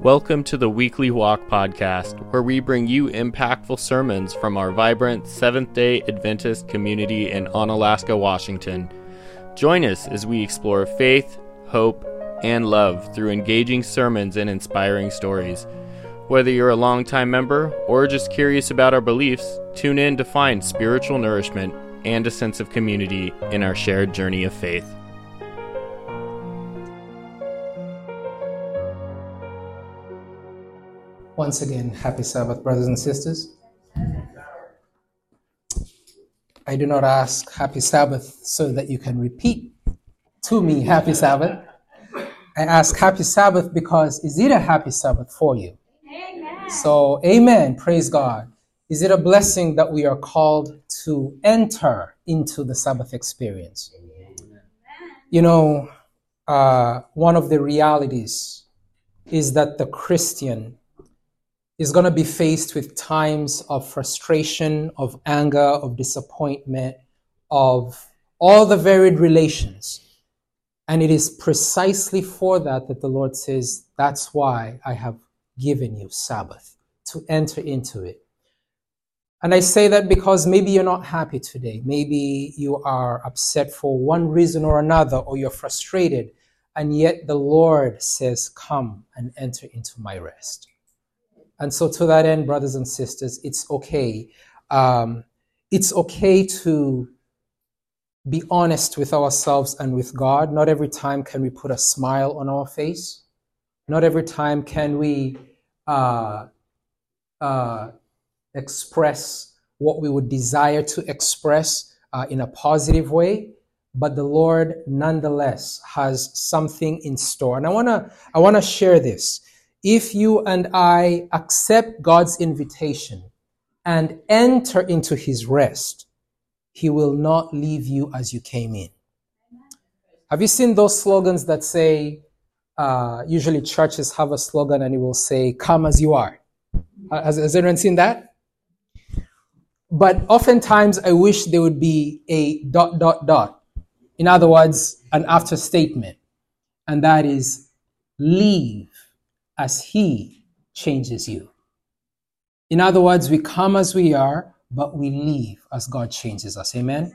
Welcome to the Weekly Walk podcast, where we bring you impactful sermons from our vibrant Seventh day Adventist community in Onalaska, Washington. Join us as we explore faith, hope, and love through engaging sermons and inspiring stories. Whether you're a longtime member or just curious about our beliefs, tune in to find spiritual nourishment and a sense of community in our shared journey of faith. Once again, happy Sabbath, brothers and sisters. I do not ask happy Sabbath so that you can repeat to me happy Sabbath. I ask happy Sabbath because is it a happy Sabbath for you? Amen. So, amen. Praise God. Is it a blessing that we are called to enter into the Sabbath experience? Amen. You know, uh, one of the realities is that the Christian is going to be faced with times of frustration, of anger, of disappointment, of all the varied relations. And it is precisely for that that the Lord says, That's why I have given you Sabbath, to enter into it. And I say that because maybe you're not happy today. Maybe you are upset for one reason or another, or you're frustrated. And yet the Lord says, Come and enter into my rest. And so, to that end, brothers and sisters, it's okay. Um, it's okay to be honest with ourselves and with God. Not every time can we put a smile on our face. Not every time can we uh, uh, express what we would desire to express uh, in a positive way. But the Lord, nonetheless, has something in store. And I wanna, I wanna share this if you and I accept God's invitation and enter into his rest, he will not leave you as you came in. Have you seen those slogans that say, uh, usually churches have a slogan and it will say, come as you are? Has, has anyone seen that? But oftentimes I wish there would be a dot, dot, dot. In other words, an after statement. And that is, leave as He changes you. In other words, we come as we are, but we leave as God changes us. Amen?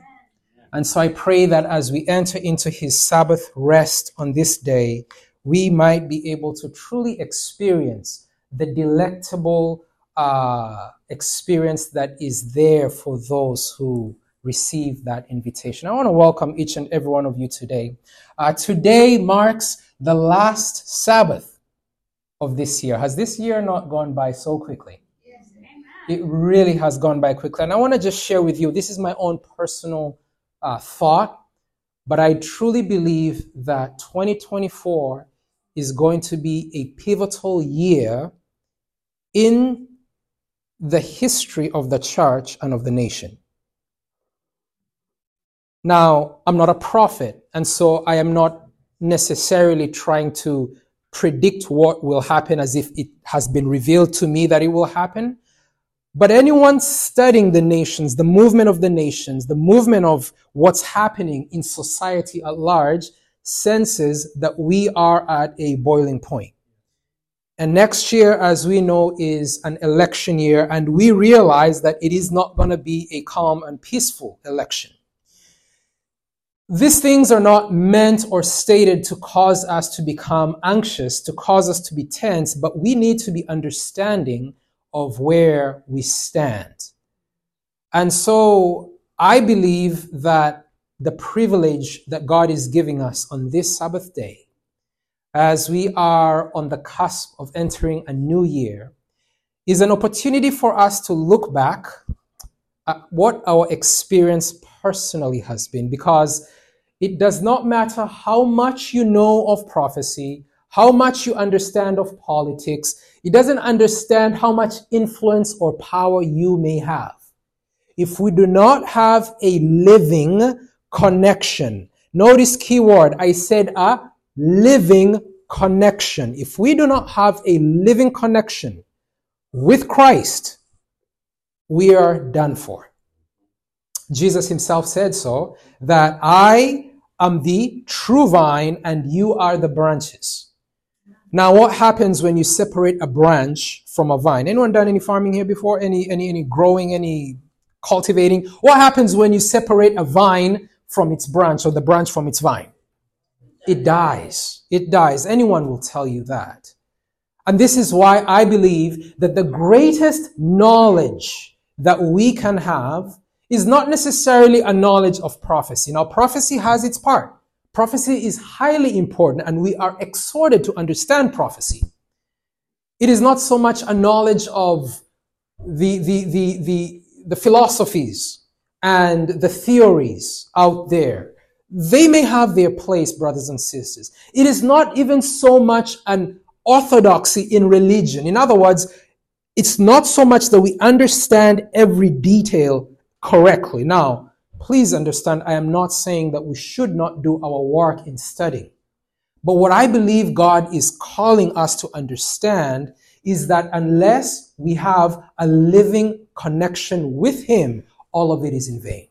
And so I pray that as we enter into His Sabbath rest on this day, we might be able to truly experience the delectable uh, experience that is there for those who receive that invitation. I want to welcome each and every one of you today. Uh, today marks the last Sabbath of this year. Has this year not gone by so quickly? Yes, it really has gone by quickly. And I want to just share with you this is my own personal uh, thought, but I truly believe that 2024 is going to be a pivotal year in the history of the church and of the nation. Now, I'm not a prophet, and so I am not necessarily trying to predict what will happen as if it has been revealed to me that it will happen. But anyone studying the nations, the movement of the nations, the movement of what's happening in society at large senses that we are at a boiling point. And next year, as we know, is an election year, and we realize that it is not going to be a calm and peaceful election. These things are not meant or stated to cause us to become anxious, to cause us to be tense, but we need to be understanding of where we stand. And so I believe that the privilege that God is giving us on this Sabbath day, as we are on the cusp of entering a new year, is an opportunity for us to look back at what our experience personally has been because it does not matter how much you know of prophecy, how much you understand of politics. It doesn't understand how much influence or power you may have. If we do not have a living connection, notice keyword, I said a living connection. If we do not have a living connection with Christ, we are done for. Jesus himself said so, that I am the true vine and you are the branches. Now, what happens when you separate a branch from a vine? Anyone done any farming here before? Any, any, any growing, any cultivating? What happens when you separate a vine from its branch or the branch from its vine? It dies. It dies. Anyone will tell you that. And this is why I believe that the greatest knowledge that we can have is not necessarily a knowledge of prophecy. Now, prophecy has its part. Prophecy is highly important and we are exhorted to understand prophecy. It is not so much a knowledge of the, the, the, the, the philosophies and the theories out there. They may have their place, brothers and sisters. It is not even so much an orthodoxy in religion. In other words, it's not so much that we understand every detail correctly. Now, Please understand, I am not saying that we should not do our work in studying. But what I believe God is calling us to understand is that unless we have a living connection with Him, all of it is in vain.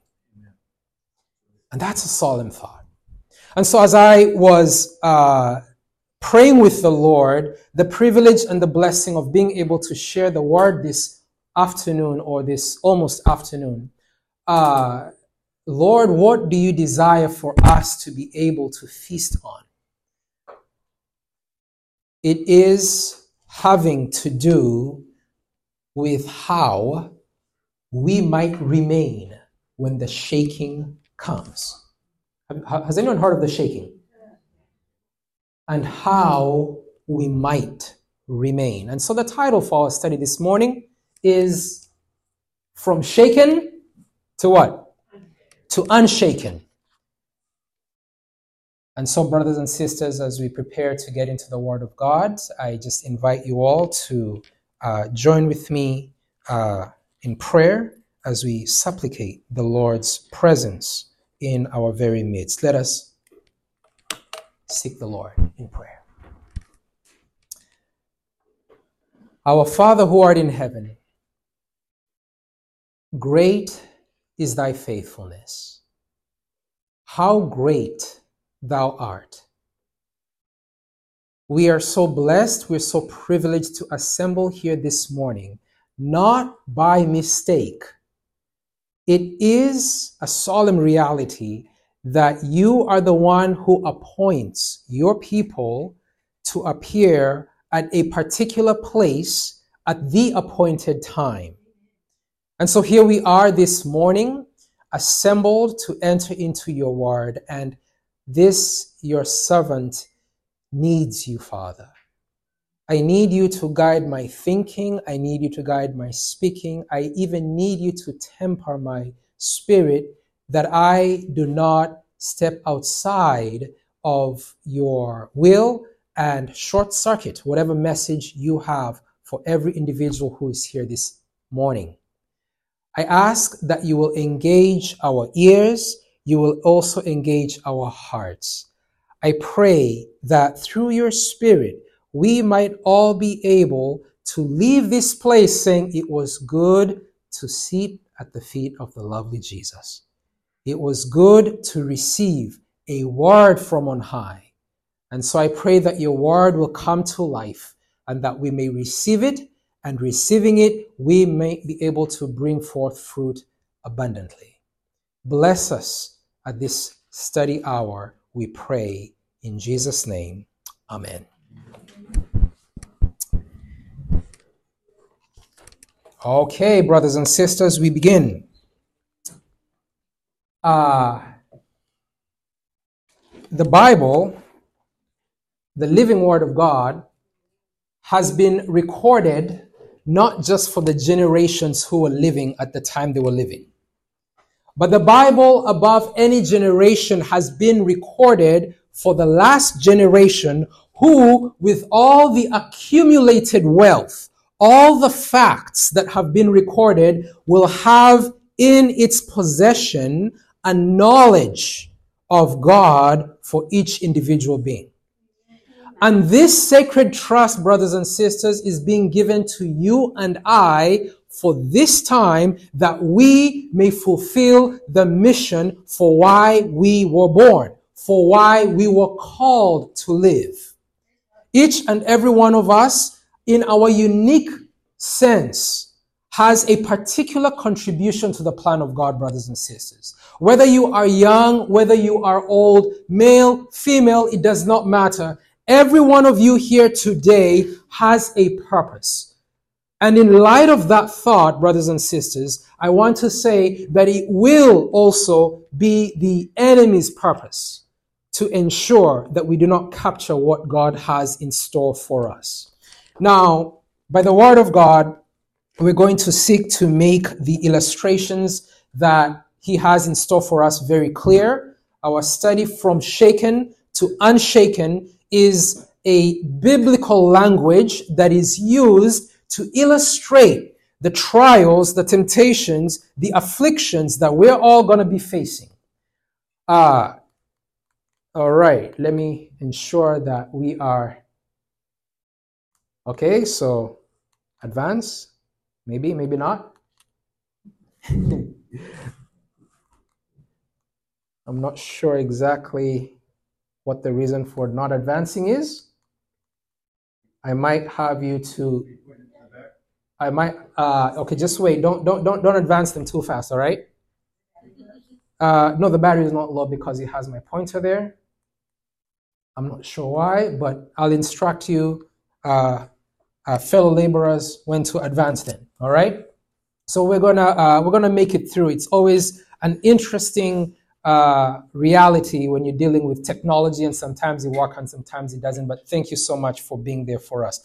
And that's a solemn thought. And so as I was uh, praying with the Lord, the privilege and the blessing of being able to share the word this afternoon or this almost afternoon, uh, Lord, what do you desire for us to be able to feast on? It is having to do with how we might remain when the shaking comes. Has anyone heard of the shaking? And how we might remain. And so the title for our study this morning is From Shaken to what? to unshaken. And so, brothers and sisters, as we prepare to get into the Word of God, I just invite you all to uh, join with me uh, in prayer as we supplicate the Lord's presence in our very midst. Let us seek the Lord in prayer. Our Father who art in heaven, great is thy faithfulness. How great thou art. We are so blessed, we're so privileged to assemble here this morning, not by mistake. It is a solemn reality that you are the one who appoints your people to appear at a particular place at the appointed time. And so here we are this morning, assembled to enter into your word. And this, your servant, needs you, Father. I need you to guide my thinking. I need you to guide my speaking. I even need you to temper my spirit that I do not step outside of your will and short circuit whatever message you have for every individual who is here this morning. I ask that you will engage our ears, you will also engage our hearts. I pray that through your Spirit, we might all be able to leave this place saying it was good to sit at the feet of the lovely Jesus. It was good to receive a word from on high. And so I pray that your word will come to life and that we may receive it and receiving it, we may be able to bring forth fruit abundantly. Bless us at this study hour, we pray in Jesus' name. Amen. Okay, brothers and sisters, we begin. Uh, the Bible, the living Word of God, has been recorded not just for the generations who were living at the time they were living. But the Bible, above any generation, has been recorded for the last generation who, with all the accumulated wealth, all the facts that have been recorded, will have in its possession a knowledge of God for each individual being. And this sacred trust, brothers and sisters, is being given to you and I for this time that we may fulfill the mission for why we were born, for why we were called to live. Each and every one of us, in our unique sense, has a particular contribution to the plan of God, brothers and sisters. Whether you are young, whether you are old, male, female, it does not matter. Every one of you here today has a purpose. And in light of that thought, brothers and sisters, I want to say that it will also be the enemy's purpose to ensure that we do not capture what God has in store for us. Now, by the word of God, we're going to seek to make the illustrations that he has in store for us very clear. Our study from shaken to unshaken is a biblical language that is used to illustrate the trials, the temptations, the afflictions that we're all going to be facing. Uh, all right, let me ensure that we are okay. So, advance, maybe, maybe not. I'm not sure exactly what the reason for not advancing is. I might have you to. I might. Uh, okay, just wait. Don't don't don't don't advance them too fast. All right. Uh, no, the battery is not low because it has my pointer there. I'm not sure why, but I'll instruct you, uh, uh, fellow laborers, when to advance them. All right. So we're gonna uh, we're gonna make it through. It's always an interesting uh, reality when you're dealing with technology, and sometimes it works and sometimes it doesn't. But thank you so much for being there for us.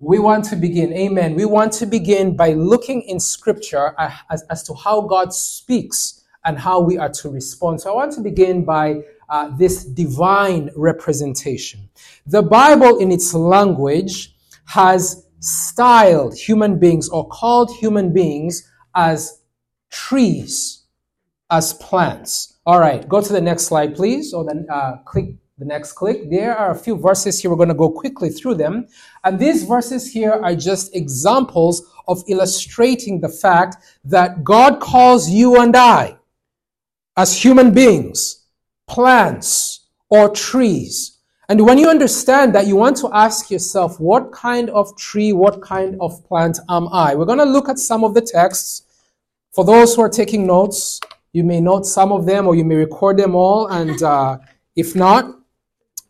We want to begin, amen. We want to begin by looking in scripture as, as to how God speaks and how we are to respond. So I want to begin by uh, this divine representation. The Bible, in its language, has styled human beings or called human beings as trees, as plants. All right, go to the next slide, please, or then uh, click the next click. There are a few verses here. We're going to go quickly through them. And these verses here are just examples of illustrating the fact that God calls you and I as human beings, plants or trees. And when you understand that, you want to ask yourself, what kind of tree, what kind of plant am I? We're going to look at some of the texts. For those who are taking notes, you may note some of them or you may record them all. And uh, if not,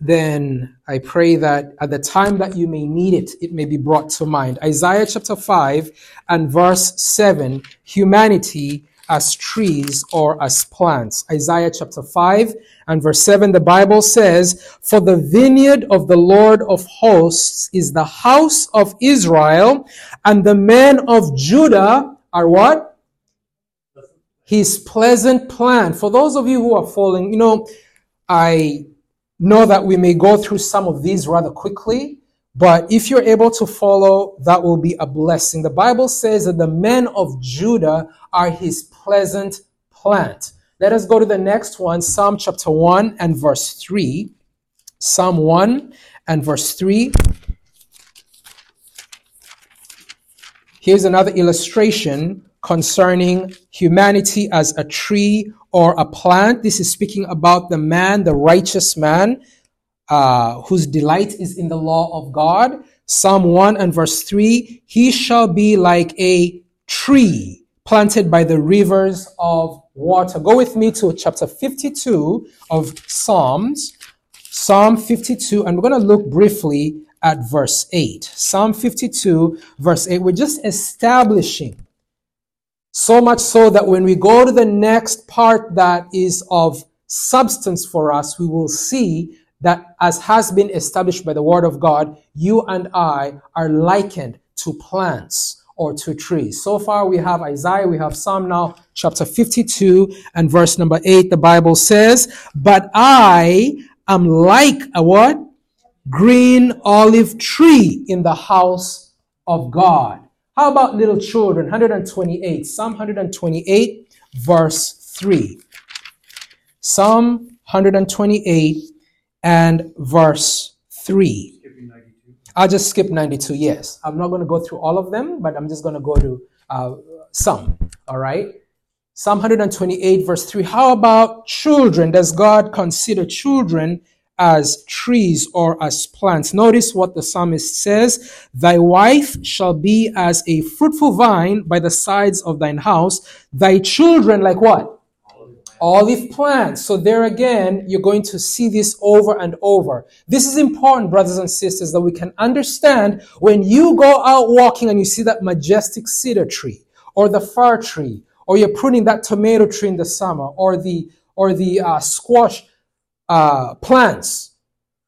then I pray that at the time that you may need it, it may be brought to mind. Isaiah chapter 5 and verse 7, humanity as trees or as plants. Isaiah chapter 5 and verse 7, the Bible says, For the vineyard of the Lord of hosts is the house of Israel, and the men of Judah are what? His pleasant plan. For those of you who are following, you know, I know that we may go through some of these rather quickly, but if you're able to follow, that will be a blessing. The Bible says that the men of Judah are his pleasant plant. Let us go to the next one, Psalm chapter 1 and verse 3. Psalm 1 and verse 3. Here's another illustration concerning humanity as a tree or a plant. This is speaking about the man, the righteous man, uh, whose delight is in the law of God. Psalm 1 and verse 3 He shall be like a tree planted by the rivers of water. Go with me to chapter 52 of Psalms. Psalm 52, and we're going to look briefly at verse 8. Psalm 52, verse 8. We're just establishing so much so that when we go to the next part that is of substance for us, we will see that as has been established by the word of God, you and I are likened to plants or to trees. So far we have Isaiah, we have Psalm now, chapter 52 and verse number 8. The Bible says, But I am like a what? Green olive tree in the house of God. How about little children? 128, Psalm 128, verse 3. Psalm 128 and verse 3. I'll just skip 92, yes. I'm not going to go through all of them, but I'm just going to go to uh, some, all right? Psalm 128, verse 3. How about children? Does God consider children as trees or as plants. Notice what the psalmist says Thy wife shall be as a fruitful vine by the sides of thine house, thy children like what? Olive plants. So there again, you're going to see this over and over. This is important, brothers and sisters, that we can understand when you go out walking and you see that majestic cedar tree or the fir tree, or you're pruning that tomato tree in the summer or the, or the uh, squash uh, plants.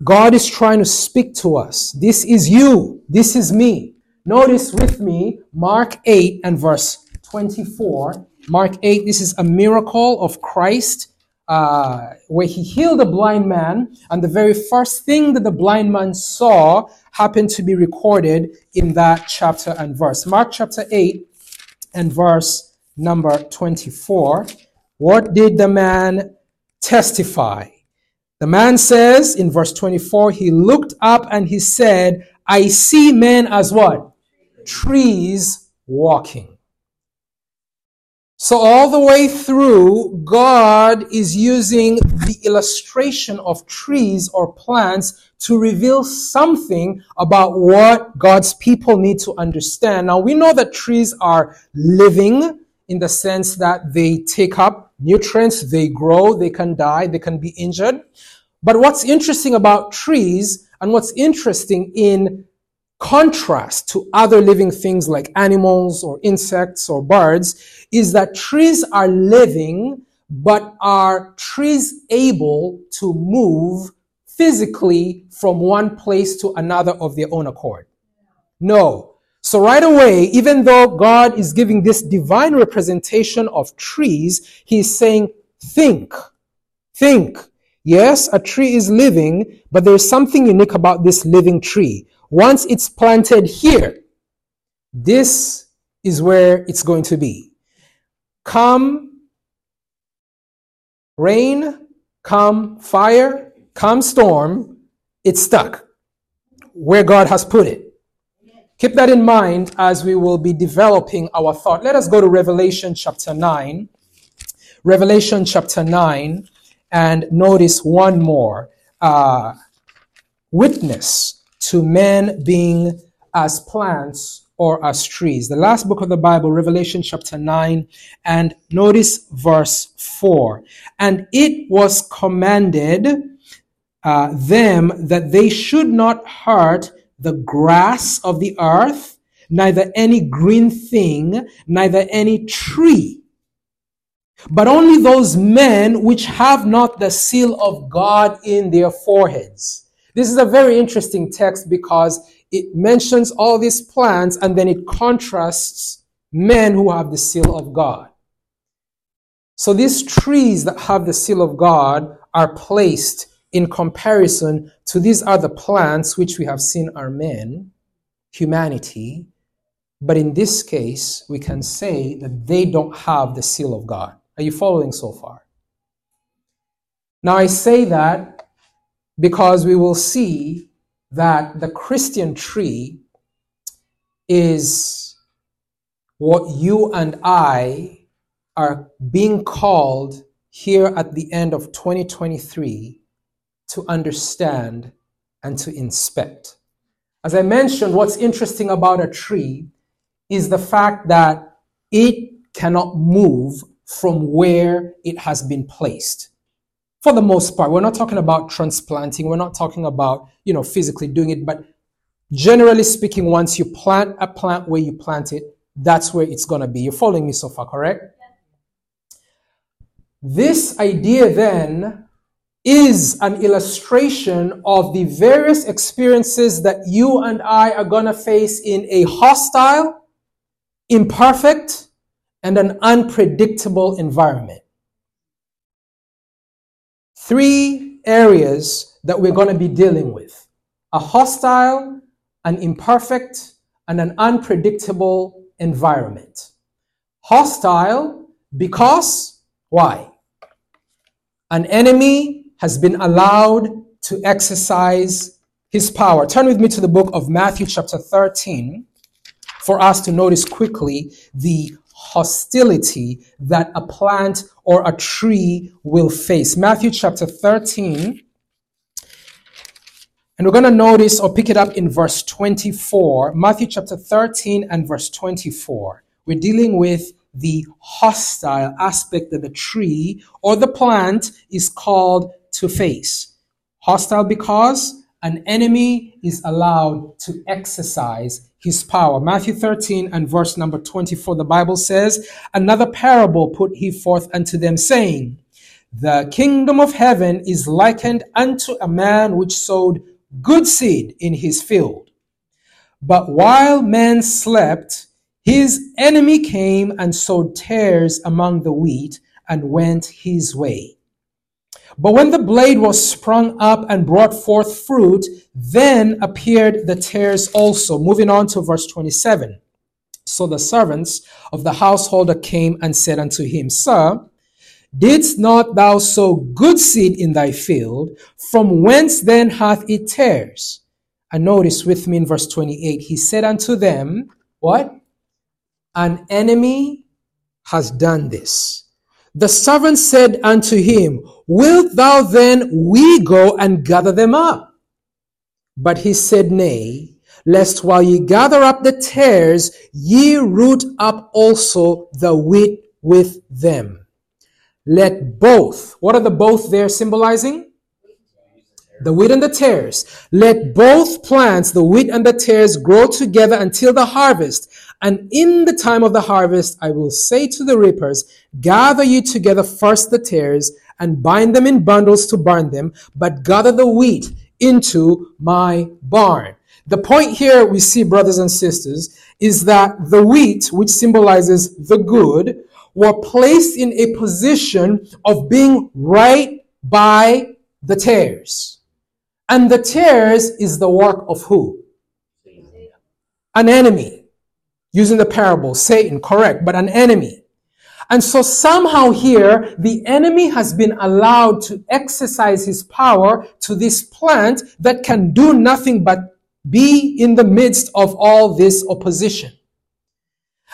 God is trying to speak to us. This is you. This is me. Notice with me Mark 8 and verse 24. Mark 8, this is a miracle of Christ uh, where he healed a blind man. And the very first thing that the blind man saw happened to be recorded in that chapter and verse. Mark chapter 8 and verse number 24. What did the man testify? The man says in verse 24, he looked up and he said, I see men as what? Trees walking. So all the way through, God is using the illustration of trees or plants to reveal something about what God's people need to understand. Now we know that trees are living in the sense that they take up nutrients, they grow, they can die, they can be injured. But what's interesting about trees and what's interesting in contrast to other living things like animals or insects or birds is that trees are living, but are trees able to move physically from one place to another of their own accord? No. So right away, even though God is giving this divine representation of trees, he's saying, think, think. Yes, a tree is living, but there's something unique about this living tree. Once it's planted here, this is where it's going to be. Come rain, come fire, come storm, it's stuck where God has put it. Keep that in mind as we will be developing our thought. Let us go to Revelation chapter 9. Revelation chapter 9 and notice one more uh, witness to men being as plants or as trees. The last book of the Bible, Revelation chapter 9, and notice verse 4. And it was commanded uh, them that they should not hurt the grass of the earth, neither any green thing, neither any tree, but only those men which have not the seal of God in their foreheads. This is a very interesting text because it mentions all these plants and then it contrasts men who have the seal of God. So these trees that have the seal of God are placed in comparison to these other plants which we have seen are men, humanity. But in this case, we can say that they don't have the seal of God. Are you following so far? Now I say that because we will see that the Christian tree is what you and I are being called here at the end of 2023 to understand and to inspect. As I mentioned, what's interesting about a tree is the fact that it cannot move from where it has been placed for the most part. We're not talking about transplanting. We're not talking about, you know, physically doing it. But generally speaking, once you plant a plant where you plant it, that's where it's going to be. You're following me so far, correct? This idea then is an illustration of the various experiences that you and I are going to face in a hostile, imperfect, and an unpredictable environment three areas that we're going to be dealing with a hostile, an imperfect, and an unpredictable environment. Hostile because why? An enemy has been allowed to exercise his power. Turn with me to the book of Matthew, chapter 13, for us to notice quickly the hostility that a plant or a tree will face. Matthew chapter 13 And we're going to notice or pick it up in verse 24, Matthew chapter 13 and verse 24. We're dealing with the hostile aspect that the tree or the plant is called to face. Hostile because an enemy is allowed to exercise his power. Matthew 13 and verse number 24, the Bible says, Another parable put he forth unto them, saying, The kingdom of heaven is likened unto a man which sowed good seed in his field. But while men slept, his enemy came and sowed tares among the wheat and went his way. But when the blade was sprung up and brought forth fruit, then appeared the tares also. Moving on to verse 27. So the servants of the householder came and said unto him, Sir, Didst not thou sow good seed in thy field? From whence then hath it tares? And notice with me in verse 28, he said unto them, What? An enemy has done this. The servant said unto him, Wilt thou then we go and gather them up? But he said, Nay, lest while ye gather up the tares, ye root up also the wheat with them. Let both, what are the both there symbolizing? The wheat and the tares. Let both plants, the wheat and the tares, grow together until the harvest. And in the time of the harvest, I will say to the reapers, gather you together first the tares and bind them in bundles to burn them, but gather the wheat into my barn. The point here we see, brothers and sisters, is that the wheat, which symbolizes the good, were placed in a position of being right by the tares. And the tares is the work of who? An enemy. Using the parable, Satan, correct, but an enemy. And so somehow here, the enemy has been allowed to exercise his power to this plant that can do nothing but be in the midst of all this opposition.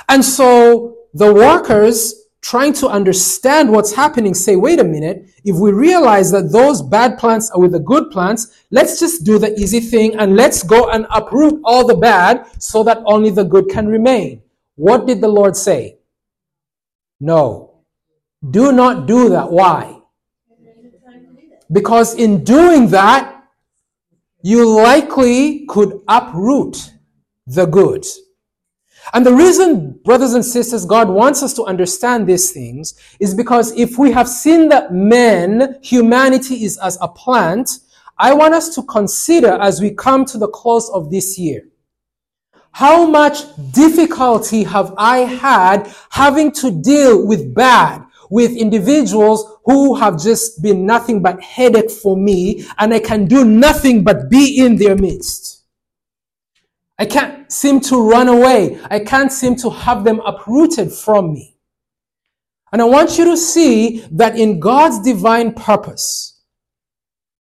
And so the workers trying to understand what's happening say, wait a minute, if we realize that those bad plants are with the good plants, let's just do the easy thing and let's go and uproot all the bad so that only the good can remain. What did the Lord say? No. Do not do that. Why? Because in doing that, you likely could uproot the good. And the reason, brothers and sisters, God wants us to understand these things is because if we have seen that men, humanity is as a plant, I want us to consider as we come to the close of this year. How much difficulty have I had having to deal with bad, with individuals who have just been nothing but headache for me, and I can do nothing but be in their midst. I can't seem to run away. I can't seem to have them uprooted from me. And I want you to see that in God's divine purpose,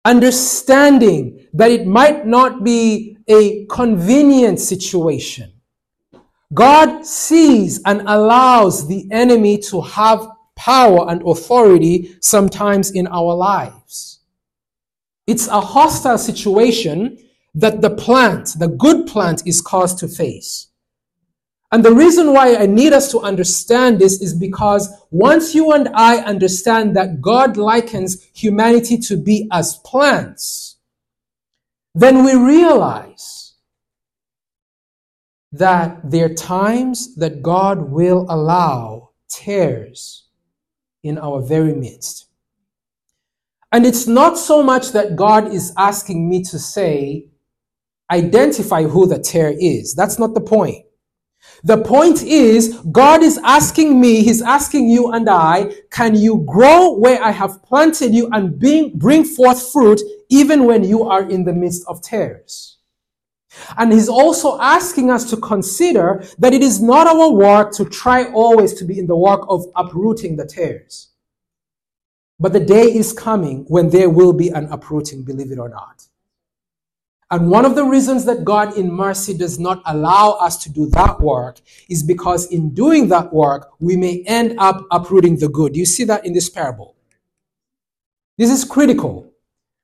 understanding that it might not be a convenient situation, God sees and allows the enemy to have power and authority sometimes in our lives. It's a hostile situation that the plant, the good plant, is caused to face. And the reason why I need us to understand this is because once you and I understand that God likens humanity to be as plants, then we realize that there are times that God will allow tares in our very midst. And it's not so much that God is asking me to say, identify who the tare is. That's not the point. The point is, God is asking me, He's asking you and I, can you grow where I have planted you and bring, bring forth fruit even when you are in the midst of tares? And He's also asking us to consider that it is not our work to try always to be in the work of uprooting the tares. But the day is coming when there will be an uprooting, believe it or not. And one of the reasons that God in mercy does not allow us to do that work is because in doing that work, we may end up uprooting the good. You see that in this parable. This is critical.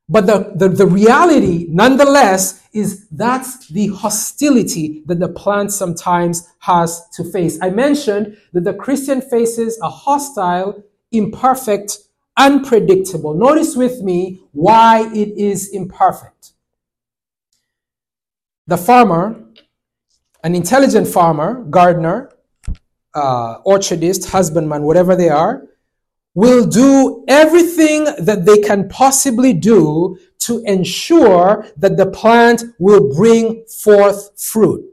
But the, the, the reality, nonetheless, is that's the hostility that the plant sometimes has to face. I mentioned that the Christian faces a hostile, imperfect, unpredictable. Notice with me why it is imperfect. The farmer, an intelligent farmer, gardener, uh, orchardist, husbandman, whatever they are, will do everything that they can possibly do to ensure that the plant will bring forth fruit.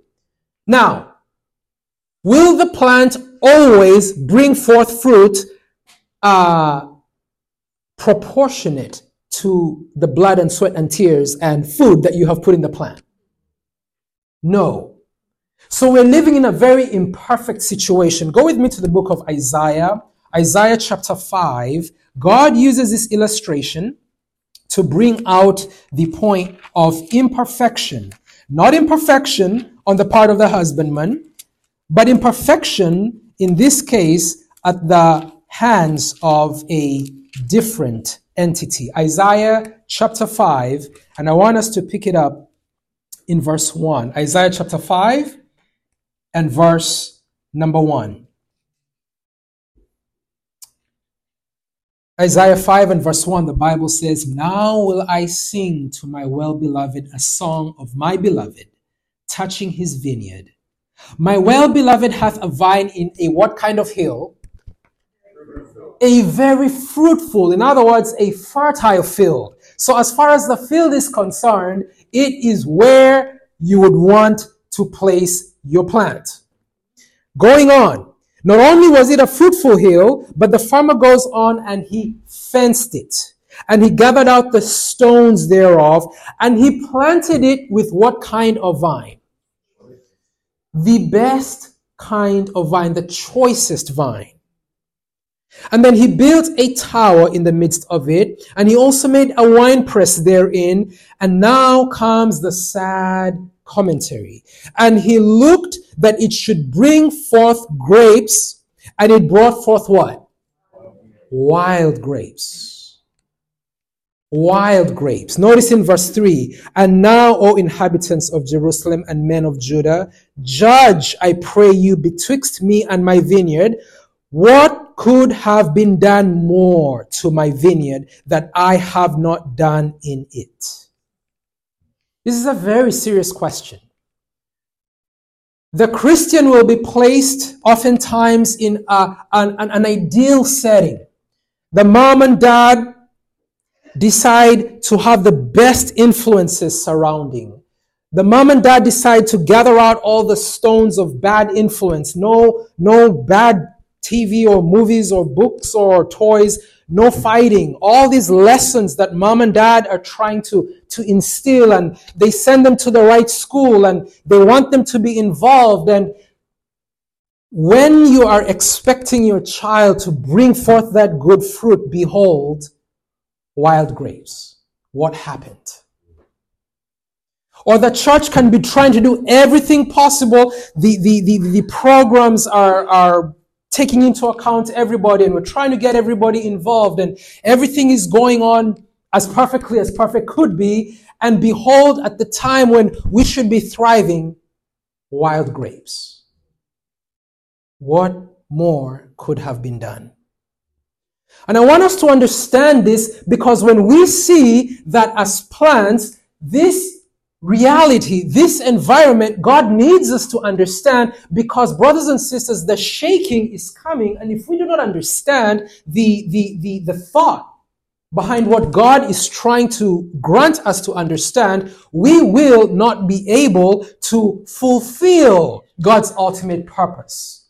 Now, will the plant always bring forth fruit uh, proportionate to the blood and sweat and tears and food that you have put in the plant? No. So we're living in a very imperfect situation. Go with me to the book of Isaiah, Isaiah chapter 5. God uses this illustration to bring out the point of imperfection. Not imperfection on the part of the husbandman, but imperfection in this case at the hands of a different entity. Isaiah chapter 5, and I want us to pick it up in verse 1. Isaiah chapter 5 and verse number 1. Isaiah 5 and verse 1, the Bible says, Now will I sing to my well beloved a song of my beloved, touching his vineyard. My well beloved hath a vine in a what kind of hill? A very fruitful, in other words, a fertile field. So, as far as the field is concerned, it is where you would want to place your plant. Going on, not only was it a fruitful hill, but the farmer goes on and he fenced it. And he gathered out the stones thereof, and he planted it with what kind of vine? The best kind of vine, the choicest vine. And then he built a tower in the midst of it, and he also made a wine press therein. And now comes the sad commentary. And he looked that it should bring forth grapes, and it brought forth what? Wild grapes. Wild grapes. Notice in verse 3 And now, O inhabitants of Jerusalem and men of Judah, judge, I pray you, betwixt me and my vineyard. What could have been done more to my vineyard that I have not done in it? This is a very serious question. The Christian will be placed oftentimes in a, an, an ideal setting. The mom and dad decide to have the best influences surrounding. The mom and dad decide to gather out all the stones of bad influence. No, no bad TV or movies or books or toys no fighting, all these lessons that mom and dad are trying to, to instill and they send them to the right school and they want them to be involved. And when you are expecting your child to bring forth that good fruit, behold, wild grapes. What happened? Or the church can be trying to do everything possible. The, the, the, the programs are, are taking into account everybody and we're trying to get everybody involved and everything is going on as perfectly as perfect could be. And behold, at the time when we should be thriving, wild grapes. What more could have been done? And I want us to understand this because when we see that as plants, this reality, this environment, God needs us to understand because, brothers and sisters, the shaking is coming. And if we do not understand the, the, the, the thought behind what God is trying to grant us to understand, we will not be able to fulfill God's ultimate purpose.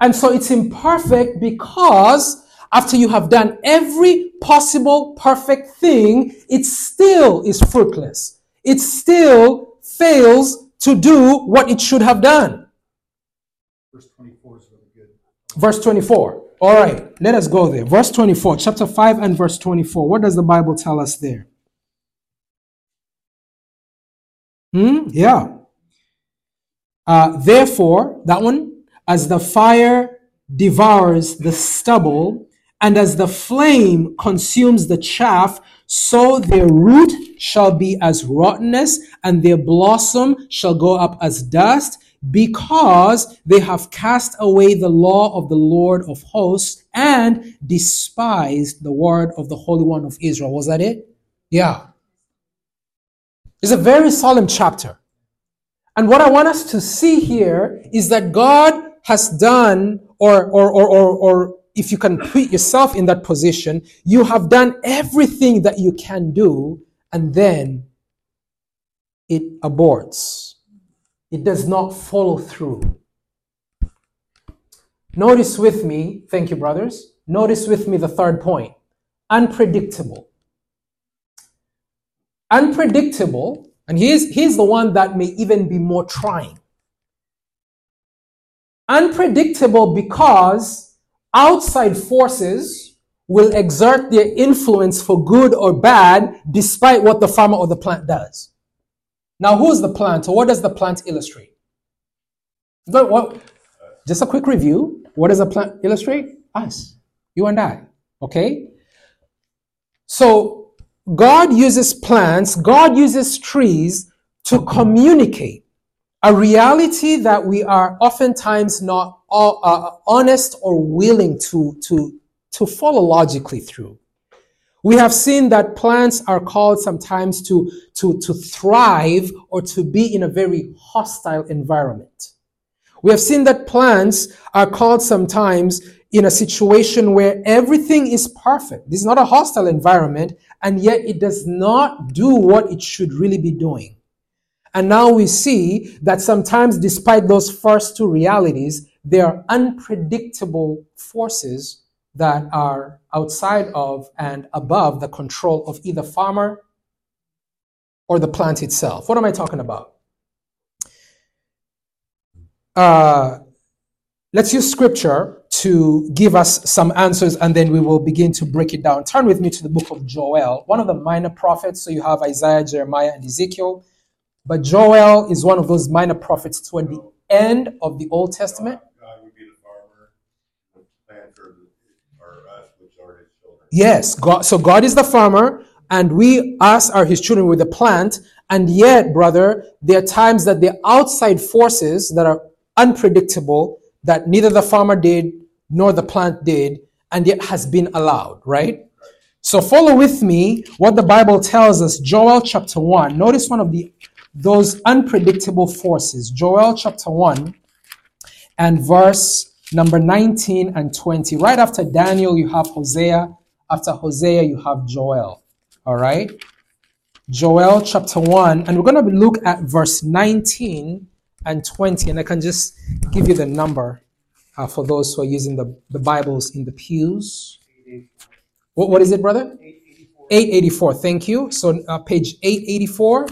And so it's imperfect because after you have done every possible perfect thing, it still is fruitless it still fails to do what it should have done. Verse 24 is really good. Verse 24. All right, let us go there. Verse 24, chapter 5 and verse 24. What does the Bible tell us there? Hmm? Yeah. Uh, Therefore, that one, as the fire devours the stubble, and as the flame consumes the chaff, so their root shall be as rottenness, and their blossom shall go up as dust, because they have cast away the law of the Lord of hosts and despised the word of the Holy One of Israel. Was that it? Yeah. It's a very solemn chapter. And what I want us to see here is that God has done, or, or, or, or, or if you can put yourself in that position, you have done everything that you can do, and then it aborts. It does not follow through. Notice with me, thank you, brothers. Notice with me the third point unpredictable. Unpredictable, and here's, here's the one that may even be more trying. Unpredictable because outside forces will exert their influence for good or bad despite what the farmer or the plant does. Now, who's the plant or what does the plant illustrate? But what, just a quick review. What does a plant illustrate? Us, you and I. Okay? So, God uses plants, God uses trees to communicate a reality that we are oftentimes not uh, honest or willing to, to, to follow logically through. We have seen that plants are called sometimes to, to, to thrive or to be in a very hostile environment. We have seen that plants are called sometimes in a situation where everything is perfect. This is not a hostile environment, and yet it does not do what it should really be doing. And now we see that sometimes, despite those first two realities, there are unpredictable forces that are outside of and above the control of either farmer or the plant itself. What am I talking about? Uh, let's use scripture to give us some answers and then we will begin to break it down. Turn with me to the book of Joel, one of the minor prophets. So you have Isaiah, Jeremiah, and Ezekiel. But Joel is one of those minor prophets toward the end of the Old Testament. God would be the farmer, the planter are us, which are his children. Yes, God. So God is the farmer, and we, us, are his children with the plant. And yet, brother, there are times that the outside forces that are unpredictable, that neither the farmer did nor the plant did, and yet has been allowed, right? So follow with me what the Bible tells us, Joel chapter 1. Notice one of the those unpredictable forces. Joel chapter 1 and verse number 19 and 20. Right after Daniel, you have Hosea. After Hosea, you have Joel. All right? Joel chapter 1, and we're going to look at verse 19 and 20. And I can just give you the number uh, for those who are using the, the Bibles in the pews. What, what is it, brother? 884. 884. Thank you. So, uh, page 884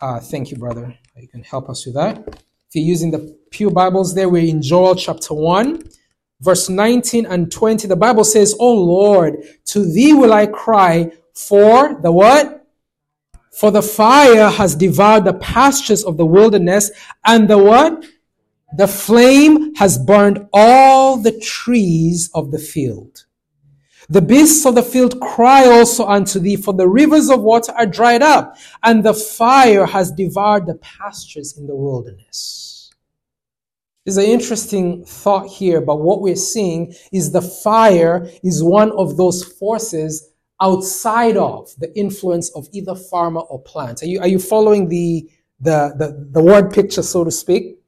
uh, thank you, brother. You can help us with that. If you're using the Pew Bibles there, we're in Joel chapter 1, verse 19 and 20. The Bible says, Oh Lord, to thee will I cry for the what? For the fire has devoured the pastures of the wilderness, and the what? The flame has burned all the trees of the field. The beasts of the field cry also unto thee, for the rivers of water are dried up, and the fire has devoured the pastures in the wilderness. There's an interesting thought here, but what we're seeing is the fire is one of those forces outside of the influence of either farmer or plant. Are you, are you following the, the, the, the word picture, so to speak?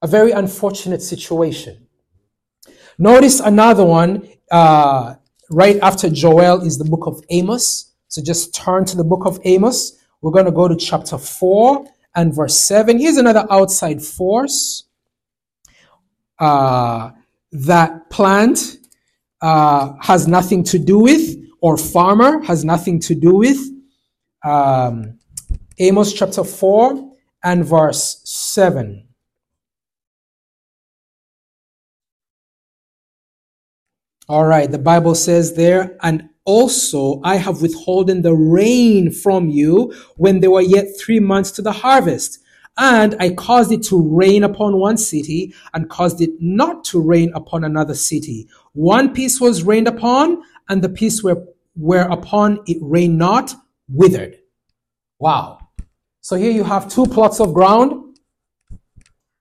A very unfortunate situation. Notice another one. Uh, right after Joel is the book of Amos. So just turn to the book of Amos. We're going to go to chapter 4 and verse 7. Here's another outside force uh, that plant uh, has nothing to do with, or farmer has nothing to do with. Um, Amos chapter 4 and verse 7. All right, the Bible says there, and also I have withholden the rain from you when there were yet three months to the harvest. And I caused it to rain upon one city and caused it not to rain upon another city. One piece was rained upon and the piece where, whereupon it rained not, withered. Wow. So here you have two plots of ground.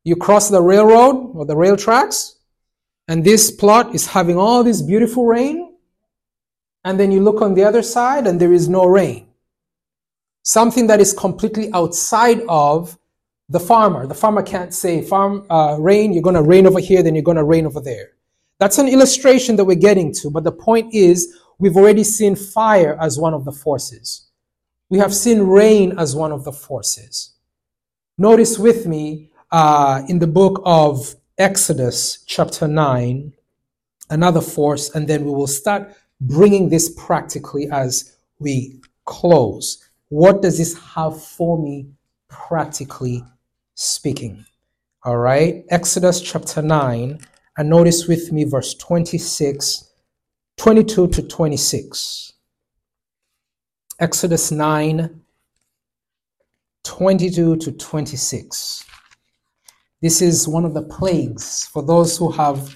You cross the railroad or the rail tracks, and this plot is having all this beautiful rain. And then you look on the other side, and there is no rain. Something that is completely outside of the farmer. The farmer can't say, "Farm uh, rain, you're going to rain over here, then you're going to rain over there." That's an illustration that we're getting to. But the point is, we've already seen fire as one of the forces. We have seen rain as one of the forces. Notice with me uh, in the book of Exodus, chapter 9, another force, and then we will start bringing this practically as we close. What does this have for me practically speaking? All right, Exodus chapter 9, and notice with me verse 26, 22 to 26. Exodus 9, 22 to 26. This is one of the plagues. For those who have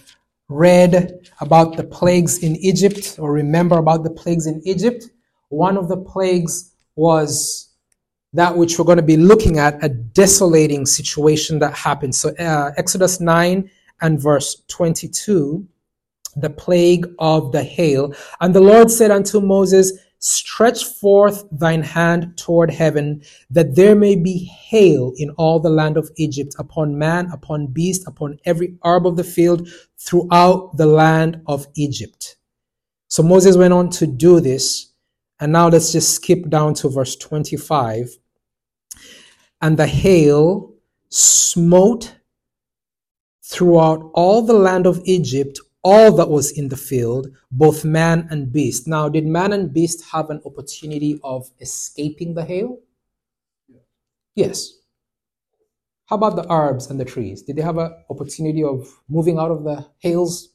read about the plagues in Egypt or remember about the plagues in Egypt, one of the plagues was that which we're going to be looking at a desolating situation that happened. So, uh, Exodus 9 and verse 22, the plague of the hail. And the Lord said unto Moses, Stretch forth thine hand toward heaven, that there may be hail in all the land of Egypt, upon man, upon beast, upon every herb of the field, throughout the land of Egypt. So Moses went on to do this. And now let's just skip down to verse 25. And the hail smote throughout all the land of Egypt all that was in the field, both man and beast. Now, did man and beast have an opportunity of escaping the hail? Yes. How about the herbs and the trees? Did they have an opportunity of moving out of the hail's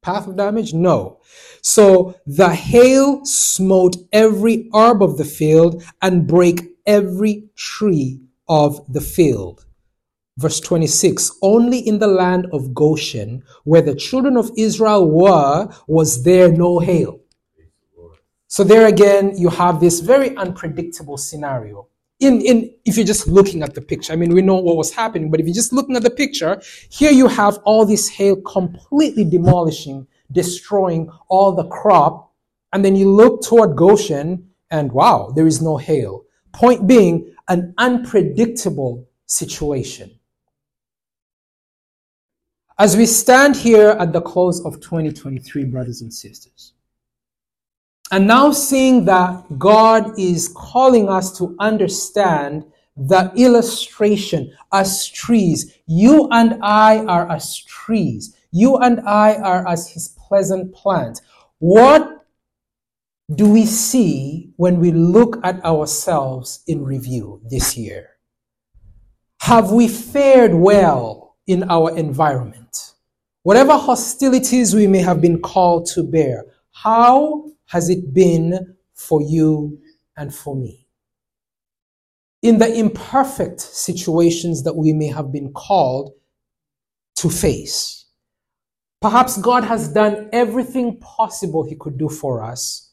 path of damage? No. So the hail smote every herb of the field and break every tree of the field. Verse 26 Only in the land of Goshen, where the children of Israel were, was there no hail. So, there again, you have this very unpredictable scenario. In, in, if you're just looking at the picture, I mean, we know what was happening, but if you're just looking at the picture, here you have all this hail completely demolishing, destroying all the crop. And then you look toward Goshen, and wow, there is no hail. Point being, an unpredictable situation. As we stand here at the close of 2023, brothers and sisters, and now seeing that God is calling us to understand the illustration as trees, you and I are as trees. You and I are as his pleasant plant. What do we see when we look at ourselves in review this year? Have we fared well in our environment. Whatever hostilities we may have been called to bear, how has it been for you and for me? In the imperfect situations that we may have been called to face, perhaps God has done everything possible He could do for us.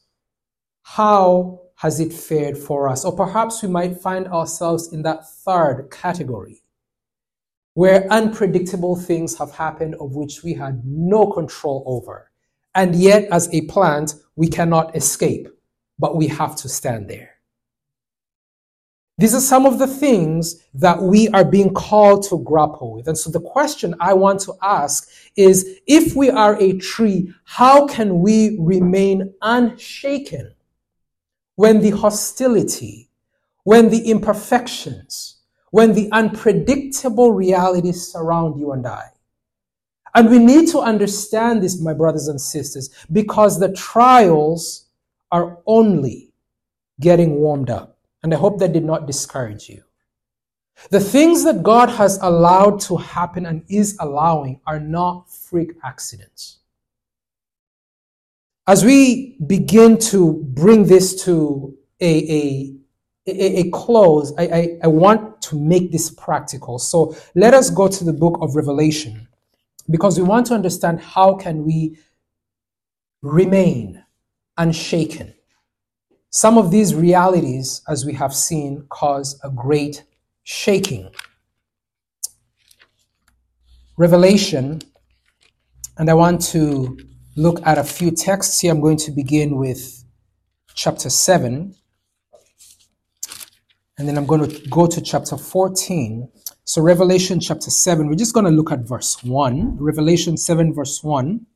How has it fared for us? Or perhaps we might find ourselves in that third category where unpredictable things have happened of which we had no control over. And yet, as a plant, we cannot escape, but we have to stand there. These are some of the things that we are being called to grapple with. And so the question I want to ask is, if we are a tree, how can we remain unshaken when the hostility, when the imperfections, when the unpredictable realities surround you and I. And we need to understand this, my brothers and sisters, because the trials are only getting warmed up. And I hope that did not discourage you. The things that God has allowed to happen and is allowing are not freak accidents. As we begin to bring this to a, a a, a close, I, I, I want to make this practical. So let us go to the book of Revelation because we want to understand how can we remain unshaken some of these realities, as we have seen, cause a great shaking. Revelation, and I want to look at a few texts here. I'm going to begin with chapter 7, and then I'm going to go to chapter 14. So, Revelation chapter 7, we're just going to look at verse 1. Revelation 7, verse 1.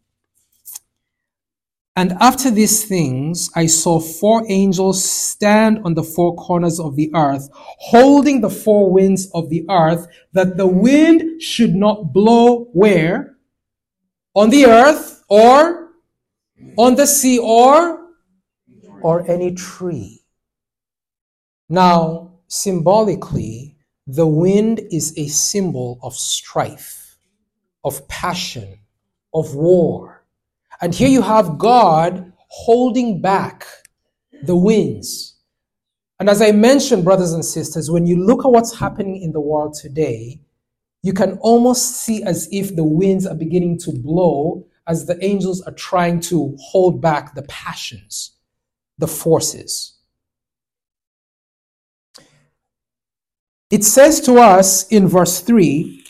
And after these things, I saw four angels stand on the four corners of the earth, holding the four winds of the earth, that the wind should not blow where? On the earth, or on the sea, or, or any tree. Now, symbolically, the wind is a symbol of strife, of passion, of war and here you have God holding back the winds. And as I mentioned, brothers and sisters, when you look at what's happening in the world today, you can almost see as if the winds are beginning to blow as the angels are trying to hold back the passions, the forces. It says to us in verse 3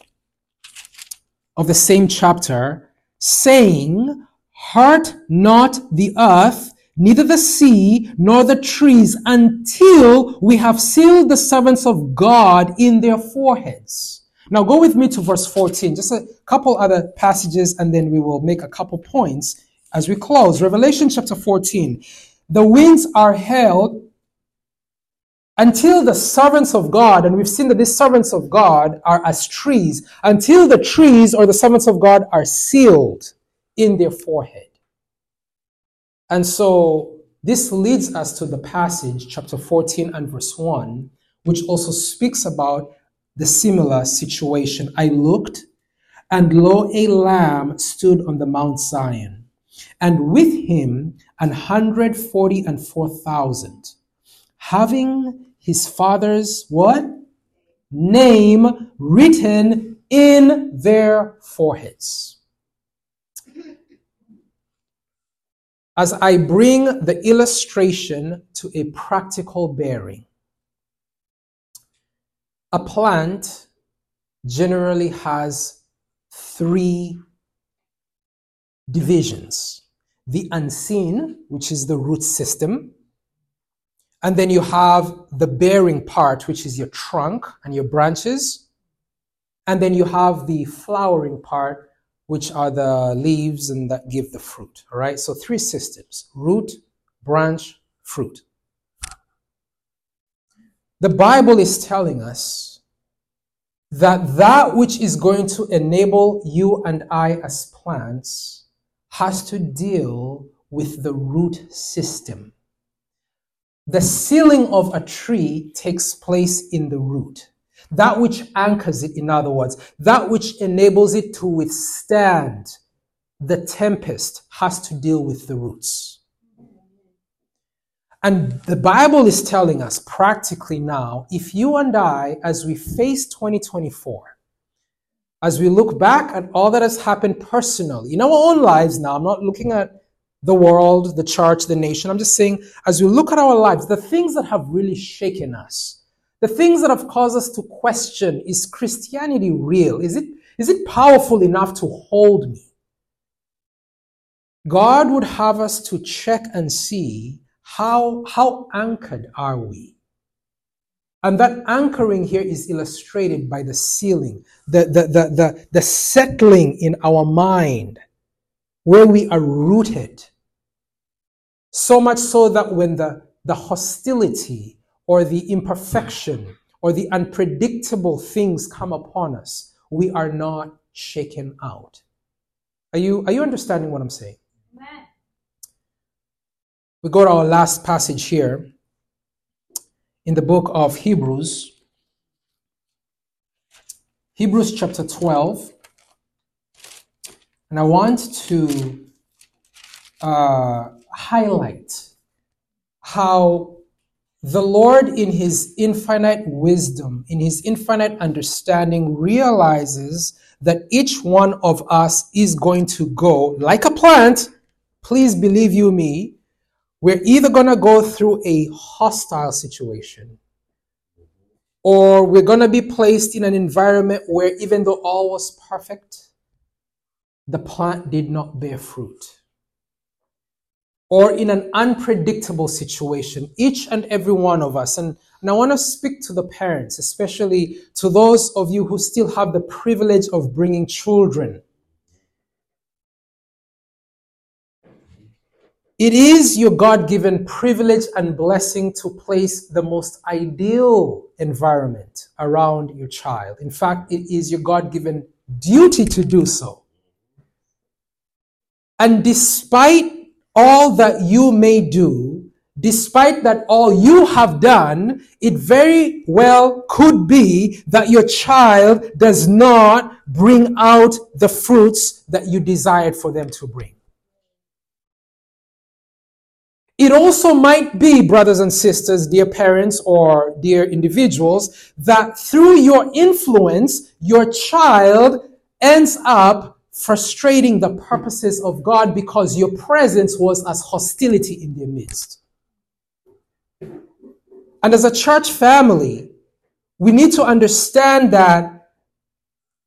of the same chapter, saying, Hurt not the earth, neither the sea, nor the trees, until we have sealed the servants of God in their foreheads. Now go with me to verse 14, just a couple other passages, and then we will make a couple points as we close. Revelation chapter 14. The winds are held until the servants of God, and we've seen that these servants of God are as trees, until the trees or the servants of God are sealed in their forehead. And so this leads us to the passage, chapter 14 and verse 1, which also speaks about the similar situation. I looked, and lo, a lamb stood on the Mount Zion, and with him an hundred forty and four thousand, having his father's what? Name written in their foreheads. as I bring the illustration to a practical bearing. A plant generally has three divisions the unseen, which is the root system. And then you have the bearing part, which is your trunk and your branches. And then you have the flowering part, which are the leaves and that give the fruit. All right, so three systems root, branch, fruit. The Bible is telling us that that which is going to enable you and I as plants has to deal with the root system. The sealing of a tree takes place in the root. That which anchors it, in other words, that which enables it to withstand the tempest has to deal with the roots. And the Bible is telling us practically now if you and I, as we face 2024, as we look back at all that has happened personally in our own lives now, I'm not looking at the world, the church, the nation. I'm just saying, as we look at our lives, the things that have really shaken us, the things that have caused us to question is Christianity real? Is it, is it powerful enough to hold me? God would have us to check and see how, how anchored are we? And that anchoring here is illustrated by the sealing, the, the, the, the, the settling in our mind where we are rooted. So much so that when the, the hostility or the imperfection or the unpredictable things come upon us, we are not shaken out. Are you, are you understanding what I'm saying? We go to our last passage here in the book of Hebrews. Hebrews chapter 12. And I want to uh, highlight how the Lord, in his infinite wisdom, in his infinite understanding, realizes that each one of us is going to go like a plant. Please believe you me. We're either going to go through a hostile situation or we're going to be placed in an environment where even though all was perfect, the plant did not bear fruit. Or in an unpredictable situation, each and every one of us, and, and I want to speak to the parents, especially to those of you who still have the privilege of bringing children It is your God given privilege and blessing to place the most ideal environment around your child. In fact, it is your God given duty to do so. And despite all that you may do, despite that all you have done, it very well could be that your child does not bring out the fruits that you desired for them to bring. It also might be, brothers and sisters, dear parents or dear individuals, that through your influence, your child ends up frustrating the purposes of God because your presence was as hostility in their midst. And as a church family, we need to understand that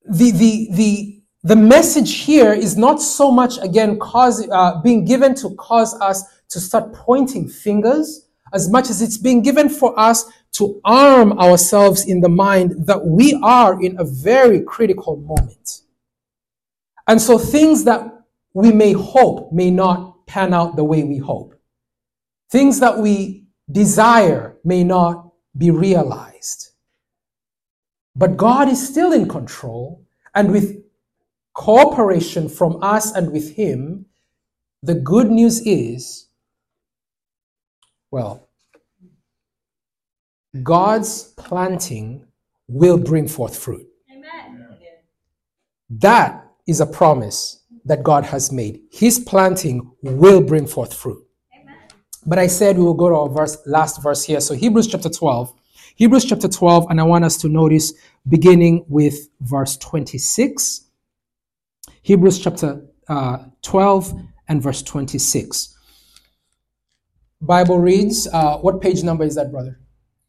the, the, the, the message here is not so much, again, cause, uh, being given to cause us to start pointing fingers as much as it's being given for us to arm ourselves in the mind that we are in a very critical moment. And so things that we may hope may not pan out the way we hope. Things that we desire may not be realized. But God is still in control, and with cooperation from us and with Him, the good news is well, God's planting will bring forth fruit. Amen. That is a promise that God has made. His planting will bring forth fruit. Amen. But I said we will go to our verse, last verse here. So Hebrews chapter 12. Hebrews chapter 12, and I want us to notice beginning with verse 26. Hebrews chapter uh, 12 and verse 26. Bible reads, uh, what page number is that, brother?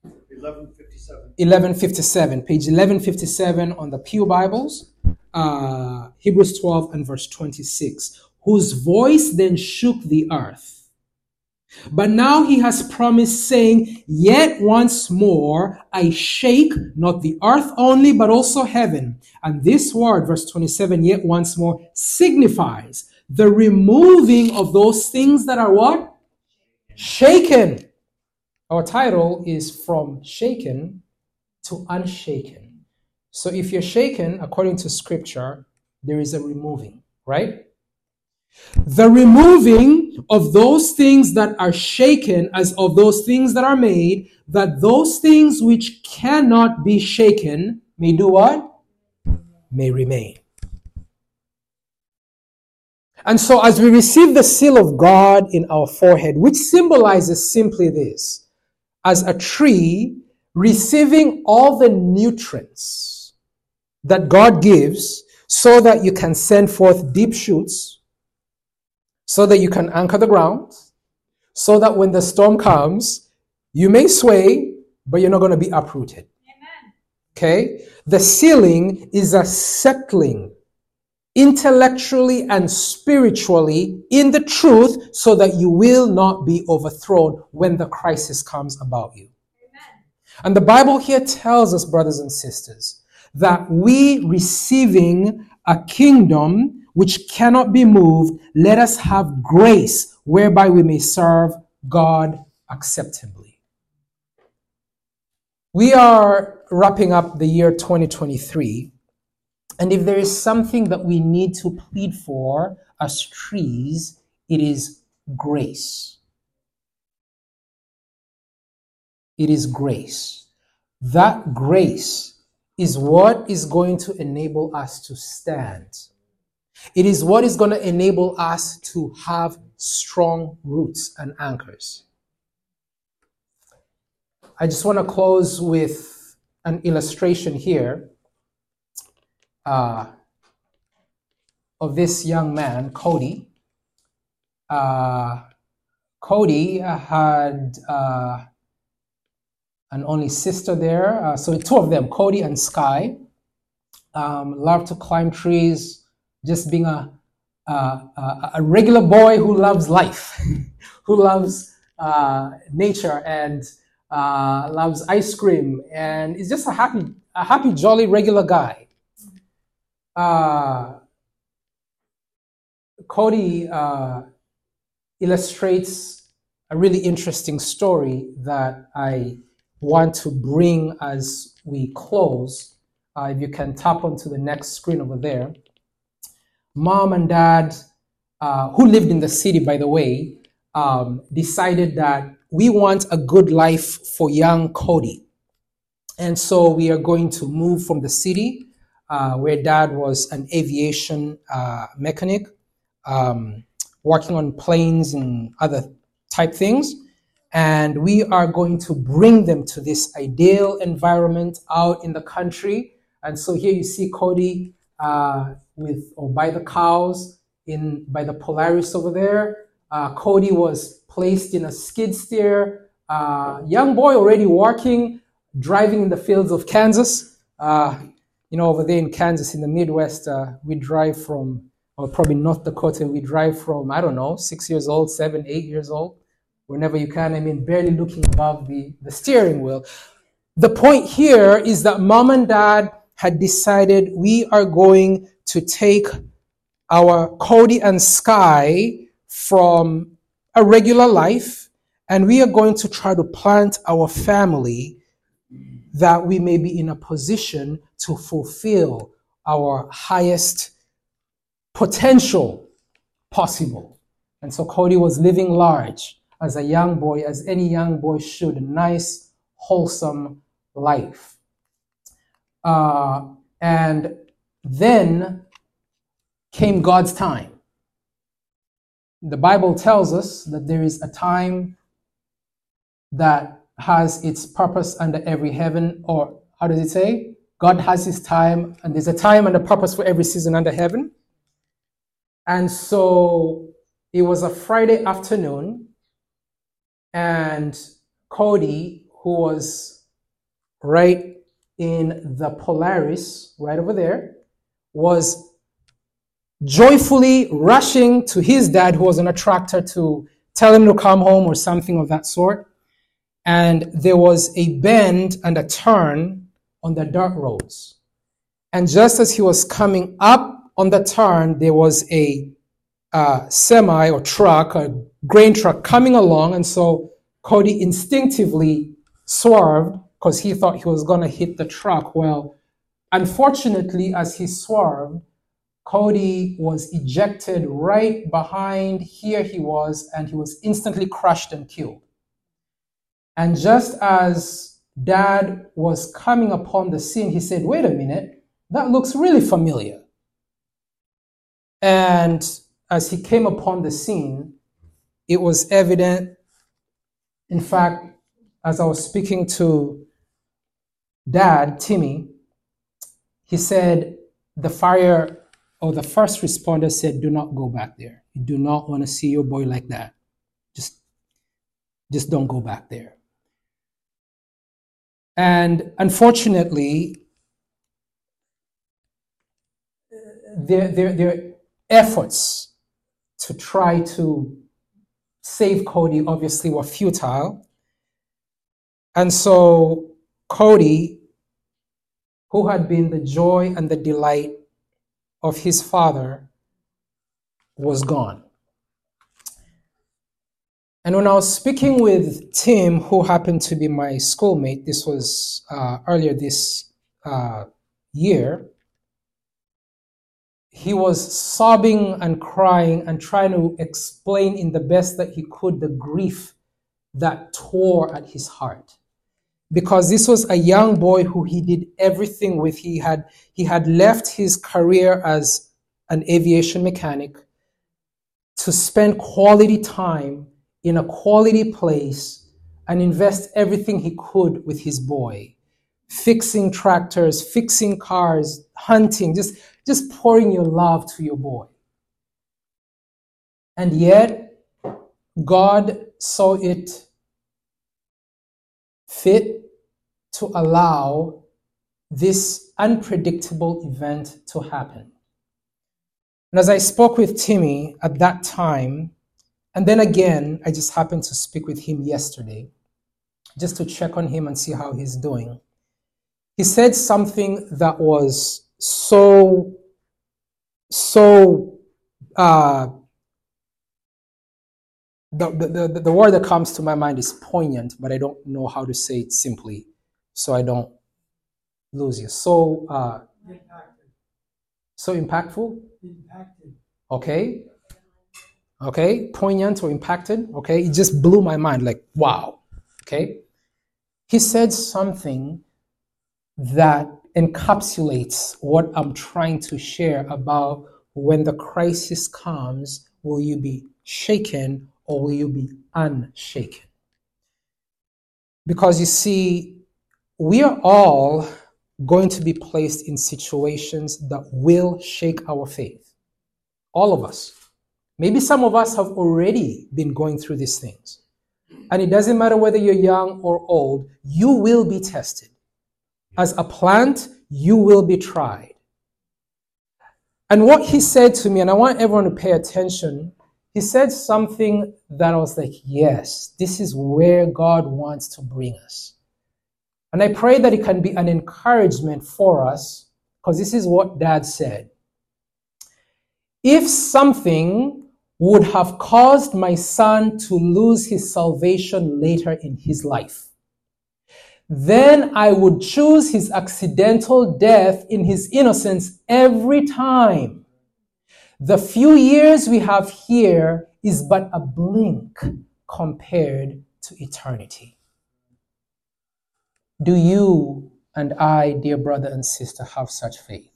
1157. 1157. Page 1157 on the Pew Bibles, uh, Hebrews 12 and verse 26. Whose voice then shook the earth. But now he has promised, saying, Yet once more I shake not the earth only, but also heaven. And this word, verse 27, yet once more, signifies the removing of those things that are what? Shaken. Our title is From Shaken to Unshaken. So if you're shaken, according to scripture, there is a removing, right? The removing of those things that are shaken as of those things that are made, that those things which cannot be shaken may do what? May remain. And so, as we receive the seal of God in our forehead, which symbolizes simply this as a tree receiving all the nutrients that God gives so that you can send forth deep shoots, so that you can anchor the ground, so that when the storm comes, you may sway, but you're not going to be uprooted. Amen. Okay? The sealing is a settling intellectually and spiritually in the truth so that you will not be overthrown when the crisis comes about you. Amen. And the Bible here tells us, brothers and sisters, that we receiving a kingdom which cannot be moved, let us have grace whereby we may serve God acceptably. We are wrapping up the year 2023 and if there is something that we need to plead for as trees, it is grace. It is grace. That grace is what is going to enable us to stand. It is what is going to enable us to have strong roots and anchors. I just want to close with an illustration here uh, of this young man, Cody. Uh, Cody had uh, an only sister there. Uh, so two of them, Cody and Sky, um, love to climb trees, just being a, a, a regular boy who loves life, who loves uh, nature and uh, loves ice cream, and is just a happy, a happy, jolly, regular guy. Uh, Cody uh, illustrates a really interesting story that I want to bring as we close. Uh, if you can tap onto the next screen over there. Mom and dad, uh, who lived in the city, by the way, um, decided that we want a good life for young Cody. And so we are going to move from the city, where dad was an aviation uh, mechanic, um, working on planes and other type things. And we are going to bring them to this ideal environment out in the country. And so here you see Cody uh, with or by the cows in by the Polaris over there. Uh, Cody was placed in a skid steer. Uh, young boy already working, driving in the fields of Kansas. You know, over there in Kansas, in the Midwest, uh, we drive from, or probably North Dakota, we drive from, I don't know, six years old, seven, eight years old, whenever you can. I mean, barely looking above the, the steering wheel. The point here is that mom and dad had decided we are going to take our Cody and Sky from a regular life and we are going to try to plant our family that we may be in a position to fulfill our highest potential possible. And so Cody was living large as a young boy, as any young boy should, a nice, wholesome life. Uh, and then came God's time. The Bible tells us that there is a time that has its purpose under every heaven, or how does it say? God has his time, and there's a time and a purpose for every season under heaven. And so it was a Friday afternoon, and Cody, who was right in the Polaris, right over there, was joyfully rushing to his dad, who was on a tractor, to tell him to come home or something of that sort. And there was a bend and a turn on the dirt roads. And just as he was coming up on the turn, there was a uh, semi or truck, a grain truck coming along. And so Cody instinctively swerved because he thought he was going to hit the truck. Well, unfortunately, as he swerved, Cody was ejected right behind here he was, and he was instantly crushed and killed. And just as dad was coming upon the scene, he said, Wait a minute, that looks really familiar. And as he came upon the scene, it was evident. In fact, as I was speaking to dad, Timmy, he said, The fire or the first responder said, Do not go back there. You do not want to see your boy like that. Just, just don't go back there. And unfortunately, their, their, their efforts to try to save Cody obviously were futile. And so Cody, who had been the joy and the delight of his father was gone. And when I was speaking with Tim, who happened to be my schoolmate, this was uh, earlier this uh, year, he was sobbing and crying and trying to explain in the best that he could the grief that tore at his heart because this was a young boy who he did everything with. He had, he had left his career as an aviation mechanic to spend quality time in a quality place and invest everything he could with his boy fixing tractors fixing cars hunting just just pouring your love to your boy and yet god saw it fit to allow this unpredictable event to happen. And as I spoke with Timmy at that time, and then again, I just happened to speak with him yesterday just to check on him and see how he's doing. He said something that was so, so, uh, the, the, the, the word that comes to my mind is poignant, but I don't know how to say it simply so I don't lose you. So, uh, so impactful? Impacted. Okay. Okay. Poignant or impacted. Okay. It just blew my mind like, wow. Okay. He said something that encapsulates what I'm trying to share about when the crisis comes, will you be shaken or will you be unshaken? Because you see, we are all going to be placed in situations that will shake our faith. All of us. Maybe some of us have already been going through these things. And it doesn't matter whether you're young or old, you will be tested. As a plant, you will be tried. And what he said to me, and I want everyone to pay attention, he said something that I was like, yes, this is where God wants to bring us. And I pray that it can be an encouragement for us, because this is what dad said. If something would have caused my son to lose his salvation later in his life, then I would choose his accidental death in his innocence every time. The few years we have here is but a blink compared to eternity. Do you and I, dear brother and sister, have such faith?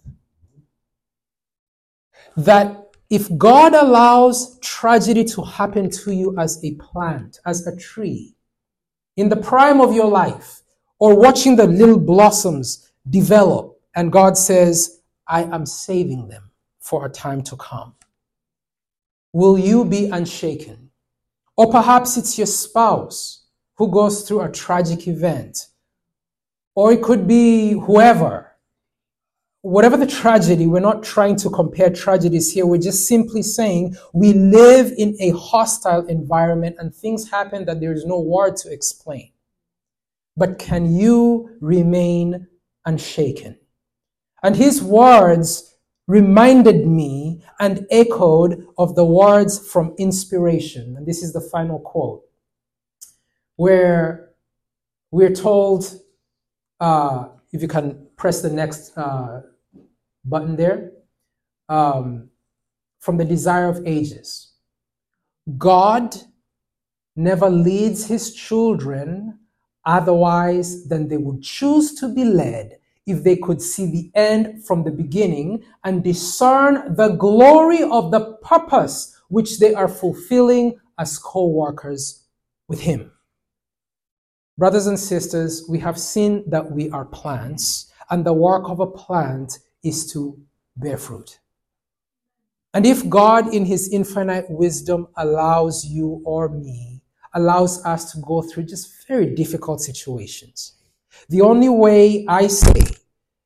That if God allows tragedy to happen to you as a plant, as a tree, in the prime of your life, or watching the little blossoms develop, and God says, I am saving them for a time to come, will you be unshaken? Or perhaps it's your spouse who goes through a tragic event or it could be whoever. Whatever the tragedy, we're not trying to compare tragedies here. We're just simply saying we live in a hostile environment and things happen that there is no word to explain. But can you remain unshaken? And his words reminded me and echoed of the words from inspiration. And this is the final quote, where we're told uh, if you can press the next uh, button there, um, from the desire of ages. God never leads his children otherwise than they would choose to be led if they could see the end from the beginning and discern the glory of the purpose which they are fulfilling as co workers with him. Brothers and sisters, we have seen that we are plants, and the work of a plant is to bear fruit. And if God, in His infinite wisdom, allows you or me, allows us to go through just very difficult situations, the only way I say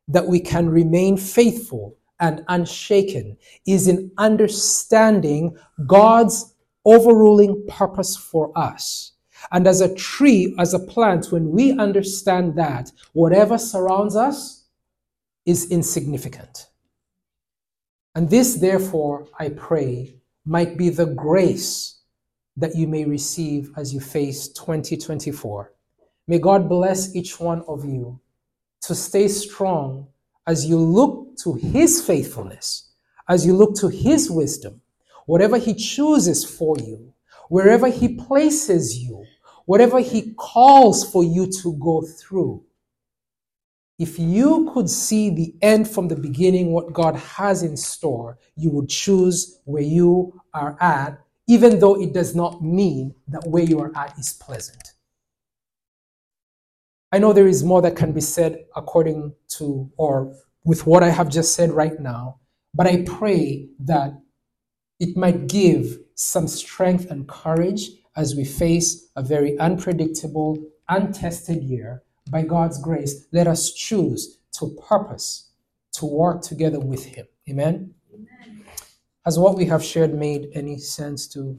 that we can remain faithful and unshaken is in understanding God's overruling purpose for us and as a tree, as a plant, when we understand that, whatever surrounds us is insignificant. And this, therefore, I pray, might be the grace that you may receive as you face 2024. May God bless each one of you to stay strong as you look to His faithfulness, as you look to His wisdom, whatever He chooses for you, wherever He places you, whatever He calls for you to go through. If you could see the end from the beginning, what God has in store, you would choose where you are at, even though it does not mean that where you are at is pleasant. I know there is more that can be said according to or with what I have just said right now, but I pray that it might give some strength and courage as we face a very unpredictable, untested year. By God's grace, let us choose to purpose to work together with Him. Amen. Amen. Has what we have shared made any sense to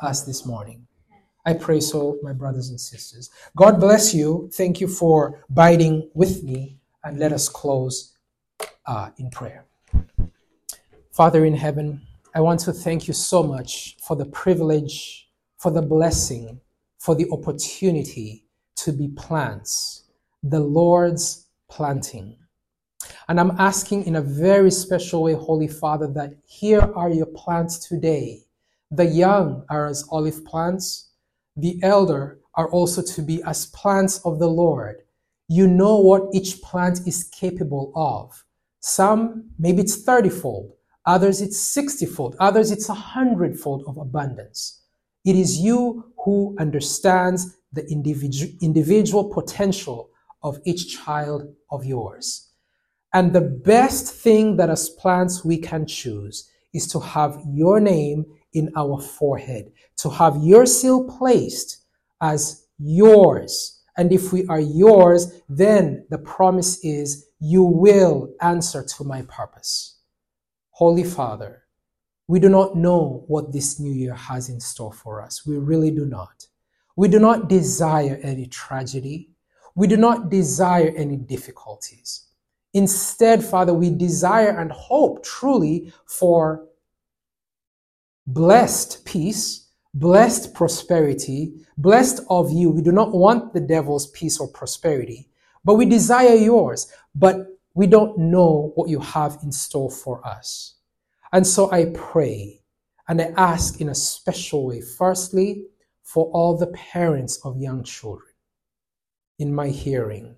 us this morning? I pray so, my brothers and sisters. God bless you. Thank you for biding with me, and let us close uh, in prayer. Father in heaven, I want to thank you so much for the privilege, for the blessing, for the opportunity to be plants, the Lord's planting. And I'm asking in a very special way, Holy Father, that here are your plants today. The young are as olive plants, the elder are also to be as plants of the Lord. You know what each plant is capable of. Some, maybe it's 30 fold. Others, it's 60 fold. Others, it's a hundredfold of abundance. It is you who understands the individual, individual potential of each child of yours. And the best thing that as plants we can choose is to have your name in our forehead, to have your seal placed as yours. And if we are yours, then the promise is you will answer to my purpose. Holy Father, we do not know what this new year has in store for us. We really do not. We do not desire any tragedy. We do not desire any difficulties. Instead, Father, we desire and hope truly for blessed peace, blessed prosperity, blessed of you. We do not want the devil's peace or prosperity, but we desire yours. But we don't know what you have in store for us. And so I pray and I ask in a special way, firstly, for all the parents of young children in my hearing,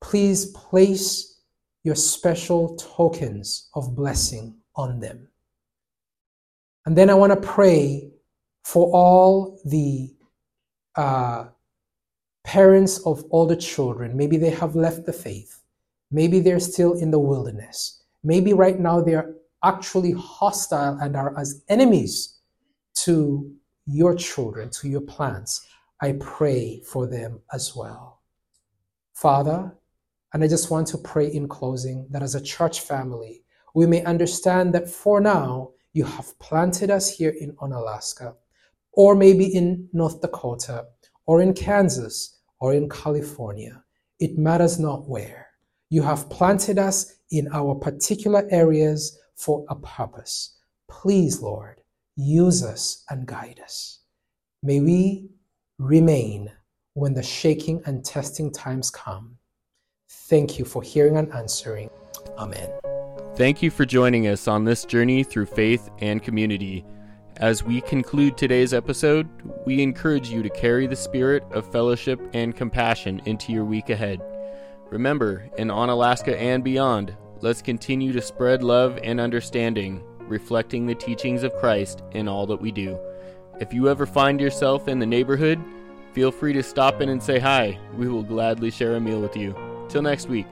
please place your special tokens of blessing on them. And then I want to pray for all the uh, parents of the children. Maybe they have left the faith. Maybe they're still in the wilderness. Maybe right now they're actually hostile and are as enemies to your children, to your plants. I pray for them as well. Father, and I just want to pray in closing that as a church family, we may understand that for now, you have planted us here in Onalaska, or maybe in North Dakota, or in Kansas, or in California. It matters not where. You have planted us in our particular areas for a purpose. Please, Lord, use us and guide us. May we remain when the shaking and testing times come. Thank you for hearing and answering. Amen. Thank you for joining us on this journey through faith and community. As we conclude today's episode, we encourage you to carry the spirit of fellowship and compassion into your week ahead. Remember, in Onalaska and beyond, let's continue to spread love and understanding, reflecting the teachings of Christ in all that we do. If you ever find yourself in the neighborhood, feel free to stop in and say hi. We will gladly share a meal with you. Till next week.